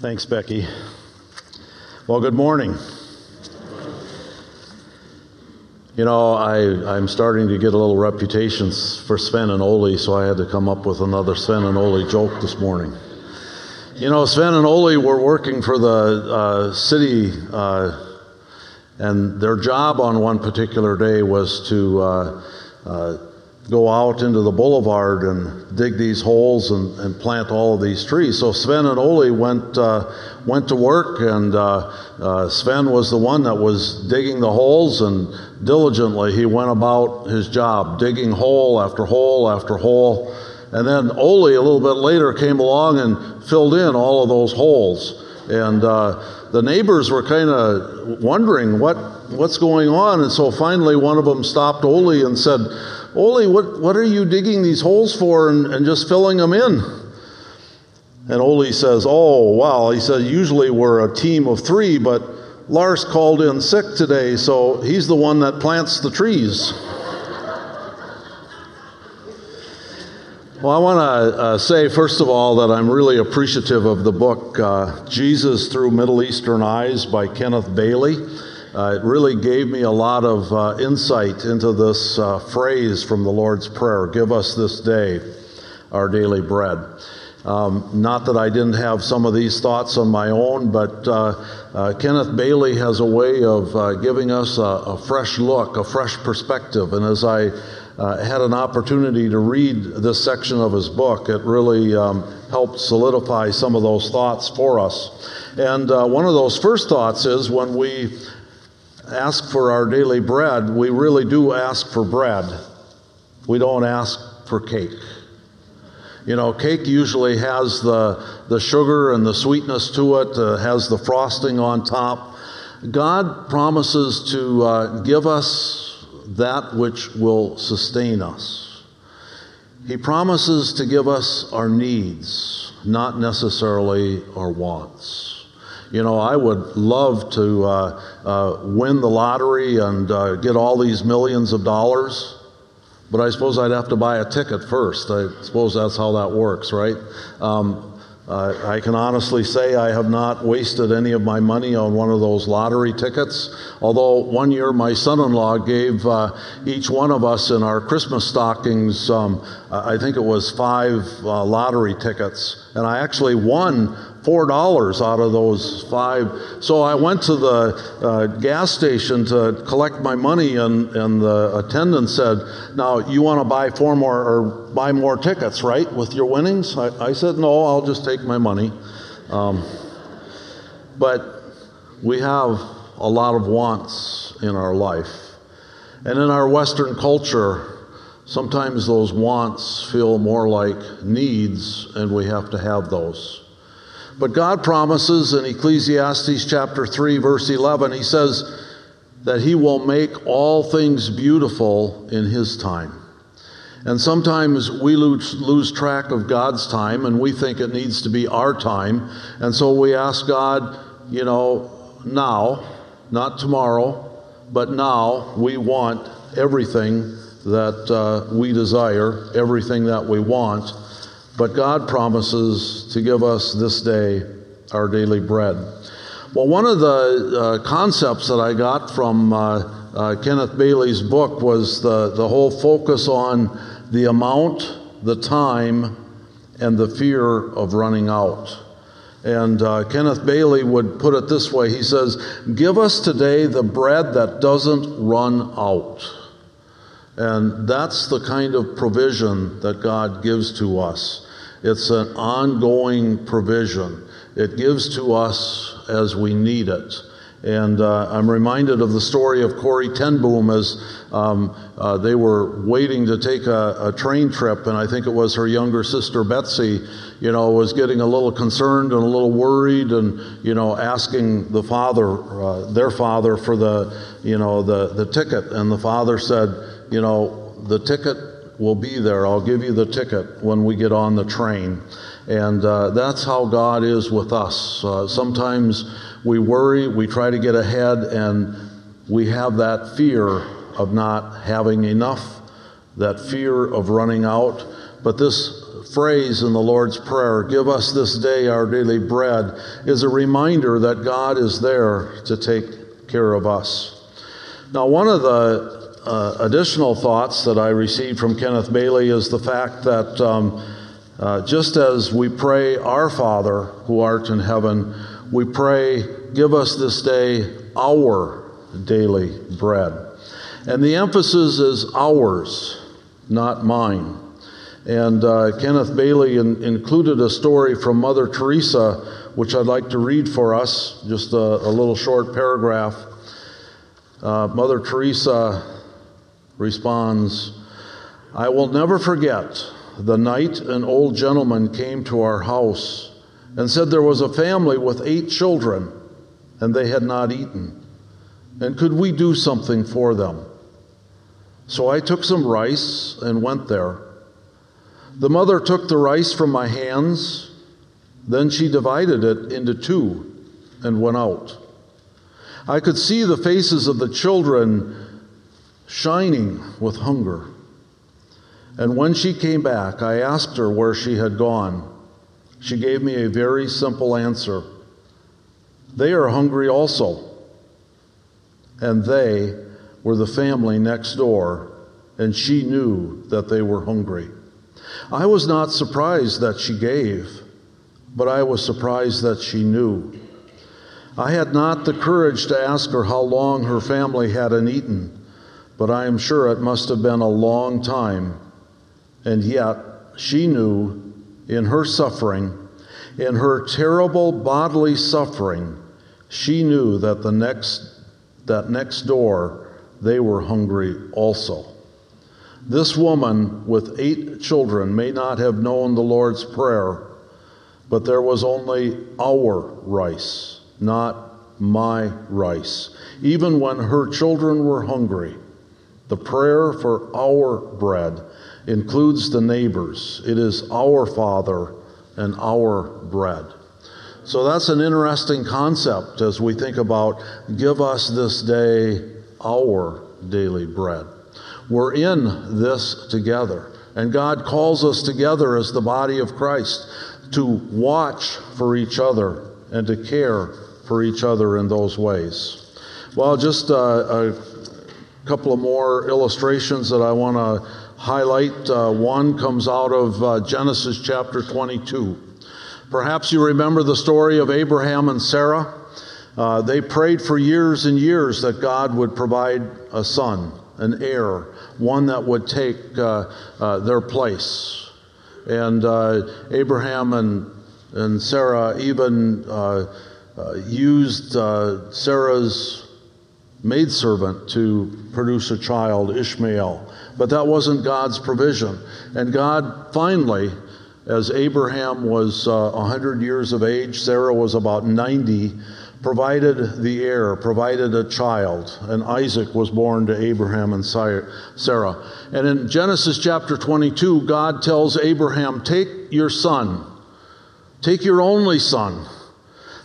Thanks, Becky. Well, good morning. You know, I, I'm starting to get a little reputation for Sven and Ole, so I had to come up with another Sven and Ole joke this morning. You know, Sven and Ole were working for the uh, city, uh, and their job on one particular day was to uh, uh go out into the boulevard and dig these holes and, and plant all of these trees. So Sven and Ole went uh, went to work, and uh, uh, Sven was the one that was digging the holes, and diligently he went about his job, digging hole after hole after hole. And then Ole, a little bit later, came along and filled in all of those holes. And uh, the neighbors were kind of wondering what what's going on. And so finally, one of them stopped Ole and said, Ole, what, what are you digging these holes for and, and just filling them in? And Ole says, Oh, well, he says, usually we're a team of three, but Lars called in sick today, so he's the one that plants the trees. Well, I want to uh, say, first of all, that I'm really appreciative of the book uh, Jesus Through Middle Eastern Eyes by Kenneth Bailey. Uh, it really gave me a lot of uh, insight into this uh, phrase from the Lord's Prayer Give us this day our daily bread. Um, not that I didn't have some of these thoughts on my own, but uh, uh, Kenneth Bailey has a way of uh, giving us a, a, fresh look, a fresh perspective. And as I had an opportunity to read this section of his book, it really um, helped solidify some of those thoughts for us. And one of those first thoughts is when we ask for our daily bread, we really do ask for bread. We don't ask for cake. You know, cake usually has the, the sugar and the sweetness to it, uh, has the frosting on top. God promises to uh, give us that which will sustain us. He promises to give us our needs, not necessarily our wants. You know, I would love to uh, uh, win the lottery and uh, get all these millions of dollars, but I suppose I'd have to buy a ticket first. I suppose that's how that works, right? Um, I can honestly say I have not wasted any of my money on one of those lottery tickets. Although one year my son in law gave uh, each one of us in our Christmas stockings, um, I think it was five uh, lottery tickets. And I actually won four dollars out of those five. So I went to the uh, gas station to collect my money, and, and the attendant said, "Now you want to buy four more or buy more tickets, right, with your winnings?" I, I said, "No, I'll just take my money." Um, but we have a lot of wants in our life, and in our Western culture. Sometimes those wants feel more like needs, and we have to have those. But God promises in Ecclesiastes chapter 3, verse 11, He says that He will make all things beautiful in His time. And sometimes we lose, lose track of God's time and we think it needs to be our time. And so we ask God, you know, now, not tomorrow, but now we want everything that uh, we desire, everything that we want. But God promises to give us this day our daily bread. Well, one of the uh, concepts that I got from uh, uh, Kenneth Bailey's book was the, the whole focus on the amount, the time, and the fear of running out. And uh, Kenneth Bailey would put it this way He says, Give us today the bread that doesn't run out. And that's the kind of provision that God gives to us. It's an ongoing provision. It gives to us as we need it. And uh, I'm reminded of the story of Corrie ten Boom as um, uh, they were waiting to take a, a, train trip, and I think it was her younger sister Betsie, you know, was getting a little concerned and a little worried, and you know, asking the father, uh, their father, for the, you know, the the ticket. And the father said, you know, the ticket will be there. I'll give you the ticket when we get on the train. And uh, that's how God is with us. Uh, sometimes we worry, we try to get ahead, and we have that fear of not having enough, that fear of running out. But this phrase in the Lord's Prayer, give us this day our daily bread, is a reminder that God is there to take care of us. Now, one of the uh, additional thoughts that I received from Kenneth Bailey is the fact that um, uh, just as we pray, Our Father who art in heaven, we pray, Give us this day our daily bread. And the emphasis is ours, not mine. And uh, Kenneth Bailey in, included a story from Mother Teresa, which I'd like to read for us, just a, a little short paragraph. Uh, Mother Teresa responds I will never forget the night an old gentleman came to our house and said there was a family with eight children and they had not eaten. And could we do something for them? So I took some rice and went there. The mother took the rice from my hands, then she divided it into two and went out. I could see the faces of the children shining with hunger. And when she came back, I asked her where she had gone. She gave me a very simple answer They are hungry also. And they were the family next door, and she knew that they were hungry. I was not surprised that she gave, but I was surprised that she knew. I had not the courage to ask her how long her family hadn't eaten, but I am sure it must have been a long time. And yet, she knew in her suffering, in her terrible bodily suffering, she knew that the next that next door they were hungry also. This woman with eight children may not have known the Lord's Prayer, but there was only our rice, not my rice. Even when her children were hungry, the prayer for our bread includes the neighbors. It is our Father and our bread. So that's an interesting concept as we think about give us this day our daily bread. We're in this together, and God calls us together as the body of Christ to watch for each other and to care for each other in those ways. Well, just uh, a couple of more illustrations that I want to highlight. Uh, one comes out of uh, Genesis chapter 22. Perhaps you remember the story of Abraham and Sarah. Uh, they prayed for years and years that God would provide a son, an heir, one that would take uh, uh, their place. And uh, Abraham and, and Sarah even used Sarah's maidservant to produce a child, Ishmael. But that wasn't God's provision. And God finally as Abraham was uh, 100 years of age, Sarah was about 90, provided the heir, provided a child, and Isaac was born to Abraham and Sarah. And in Genesis chapter 22, God tells Abraham, Take your son, take your only son,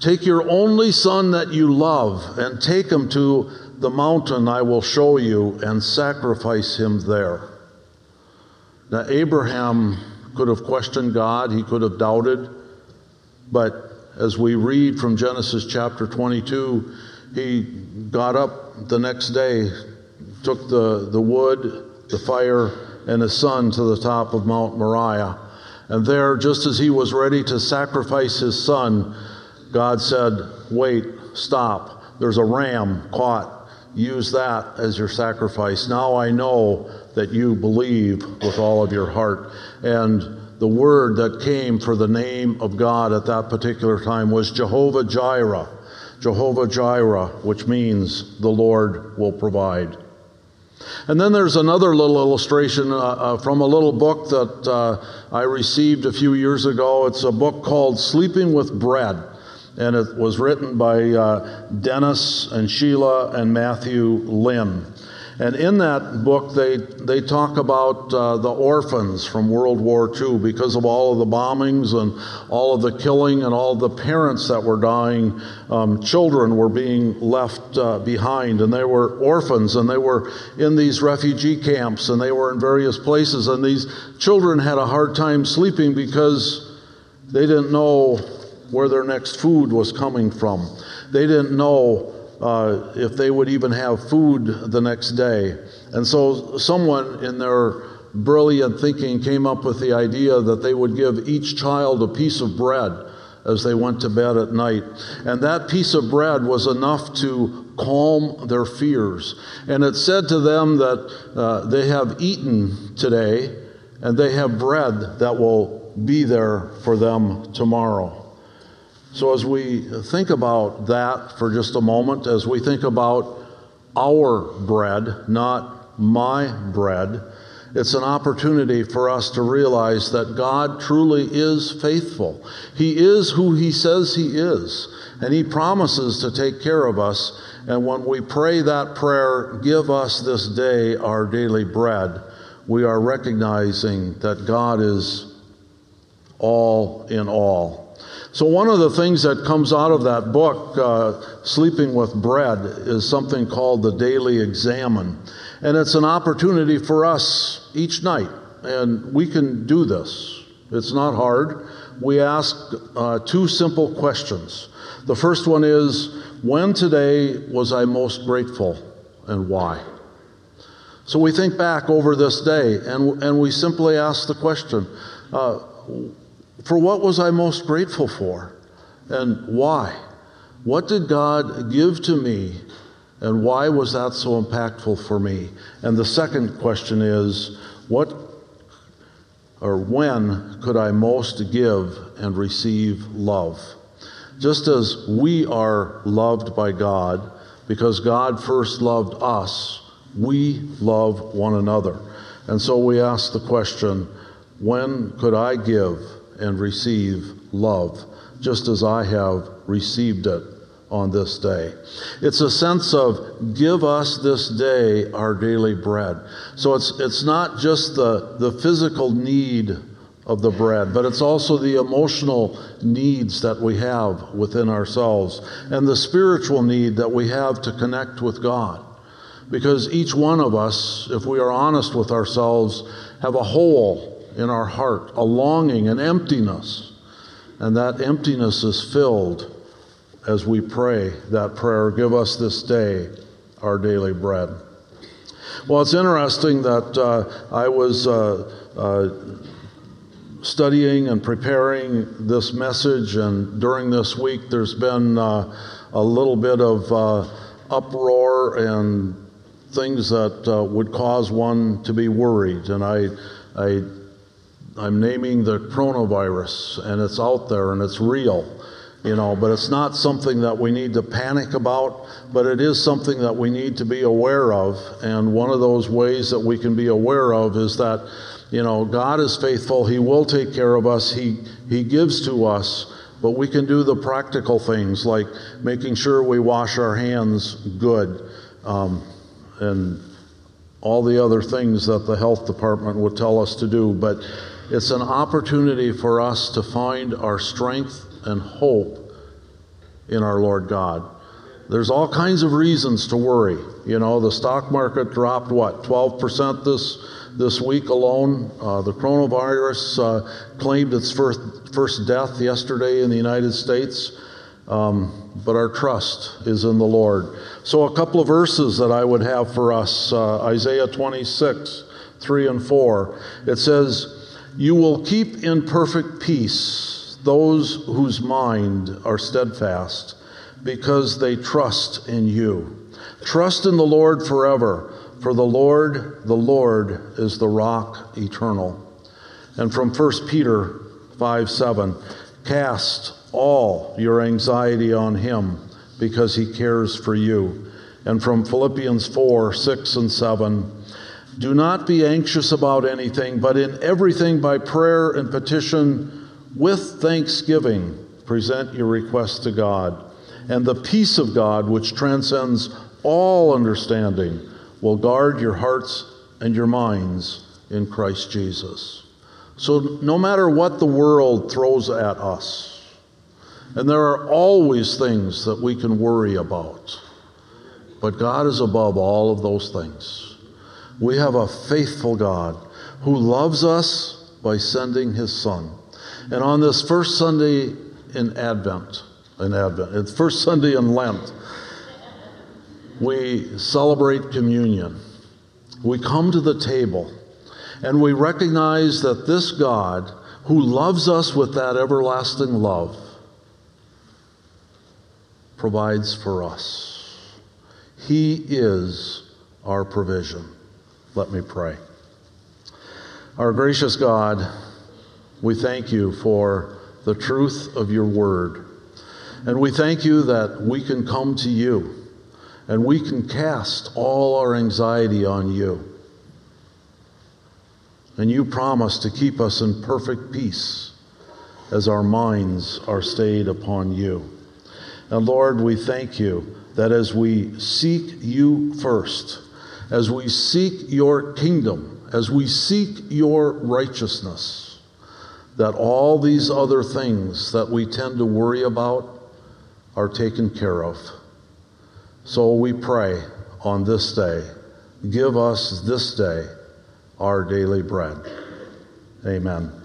take your only son that you love, and take him to the mountain I will show you, and sacrifice him there. Now, Abraham could have questioned God, he could have doubted. But as we read from Genesis chapter 22, he got up the next day, took the, the wood, the fire, and his son to the top of Mount Moriah. And there, just as he was ready to sacrifice his son, God said, Wait, stop. There's a ram caught. Use that as your sacrifice. Now I know that you believe with all of your heart. And the word that came for the name of God at that particular time was Jehovah Jireh. Jehovah Jireh, which means the Lord will provide. And then there's another little illustration uh, uh, from a little book that uh, I received a few years ago. It's a book called Sleeping with Bread, and it was written by uh, Dennis and Sheila and Matthew Linn. And in that book, they, they talk about uh, the orphans from World War II because of all of the bombings and all of the killing and all the parents that were dying. Um, children were being left uh, behind, and they were orphans, and they were in these refugee camps, and they were in various places. And these children had a hard time sleeping because they didn't know where their next food was coming from. They didn't know uh, if they would even have food the next day. And so someone in their brilliant thinking came up with the idea that they would give each child a piece of bread as they went to bed at night. And that piece of bread was enough to calm their fears. And it said to them that uh, they have eaten today and they have bread that will be there for them tomorrow. So, as we think about that for just a moment, as we think about our bread, not my bread, it's an opportunity for us to realize that God truly is faithful. He is who He says He is, and He promises to take care of us. And when we pray that prayer, give us this day our daily bread, we are recognizing that God is all in all. So, one of the things that comes out of that book, uh, Sleeping with Bread, is something called the Daily Examen. And it's an opportunity for us each night. And we can do this, it's not hard. We ask uh, two simple questions. The first one is When today was I most grateful and why? So we think back over this day and, and we simply ask the question uh, for what was I most grateful for and why? What did God give to me and why was that so impactful for me? And the second question is what or when could I most give and receive love? Just as we are loved by God, because God first loved us, we love one another. And so we ask the question when could I give and receive love, just as I have received it on this day. It's a sense of give us this day our daily bread. So it's it's not just the, the physical need of the bread, but it's also the emotional needs that we have within ourselves and the spiritual need that we have to connect with God. Because each one of us, if we are honest with ourselves, have a hole in our heart, a longing, an emptiness. And that emptiness is filled as we pray that prayer Give us this day our daily bread. Well, it's interesting that uh, I was uh, uh, studying and preparing this message, and during this week, there's been uh, a little bit of uh, uproar and things that uh, would cause one to be worried. And I, I I'm naming the coronavirus, and it's out there and it's real, you know, but it's not something that we need to panic about, but it is something that we need to be aware of. And one of those ways that we can be aware of is that, you know, God is faithful. He will take care of us, He, he gives to us. But we can do the practical things like making sure we wash our hands good um, and all the other things that the health department would tell us to do. But it's an opportunity for us to find our strength and hope in our Lord God. There's all kinds of reasons to worry. You know, the stock market dropped what 12% this this week alone. Uh, the coronavirus uh, claimed its first first death yesterday in the United States. Um, but our trust is in the Lord. So, a couple of verses that I would have for us uh, Isaiah 26, 3 and 4. It says, you will keep in perfect peace those whose mind are steadfast because they trust in you. Trust in the Lord forever, for the Lord, the Lord is the rock eternal. And from 1 Peter 5 7, cast all your anxiety on him because he cares for you. And from Philippians 4 6 and 7, do not be anxious about anything, but in everything by prayer and petition with thanksgiving, present your requests to God. And the peace of God, which transcends all understanding, will guard your hearts and your minds in Christ Jesus. So, no matter what the world throws at us, and there are always things that we can worry about, but God is above all of those things. We have a faithful God who loves us by sending his Son. And on this first Sunday in Advent, in Advent, it's first Sunday in Lent, we celebrate communion. We come to the table and we recognize that this God, who loves us with that everlasting love, provides for us. He is our provision. Let me pray. Our gracious God, we thank you for the truth of your word. And we thank you that we can come to you and we can cast all our anxiety on you. And you promise to keep us in perfect peace as our minds are stayed upon you. And Lord, we thank you that as we seek you first, as we seek your kingdom, as we seek your righteousness, that all these other things that we tend to worry about are taken care of. So we pray on this day, give us this day our daily bread. Amen.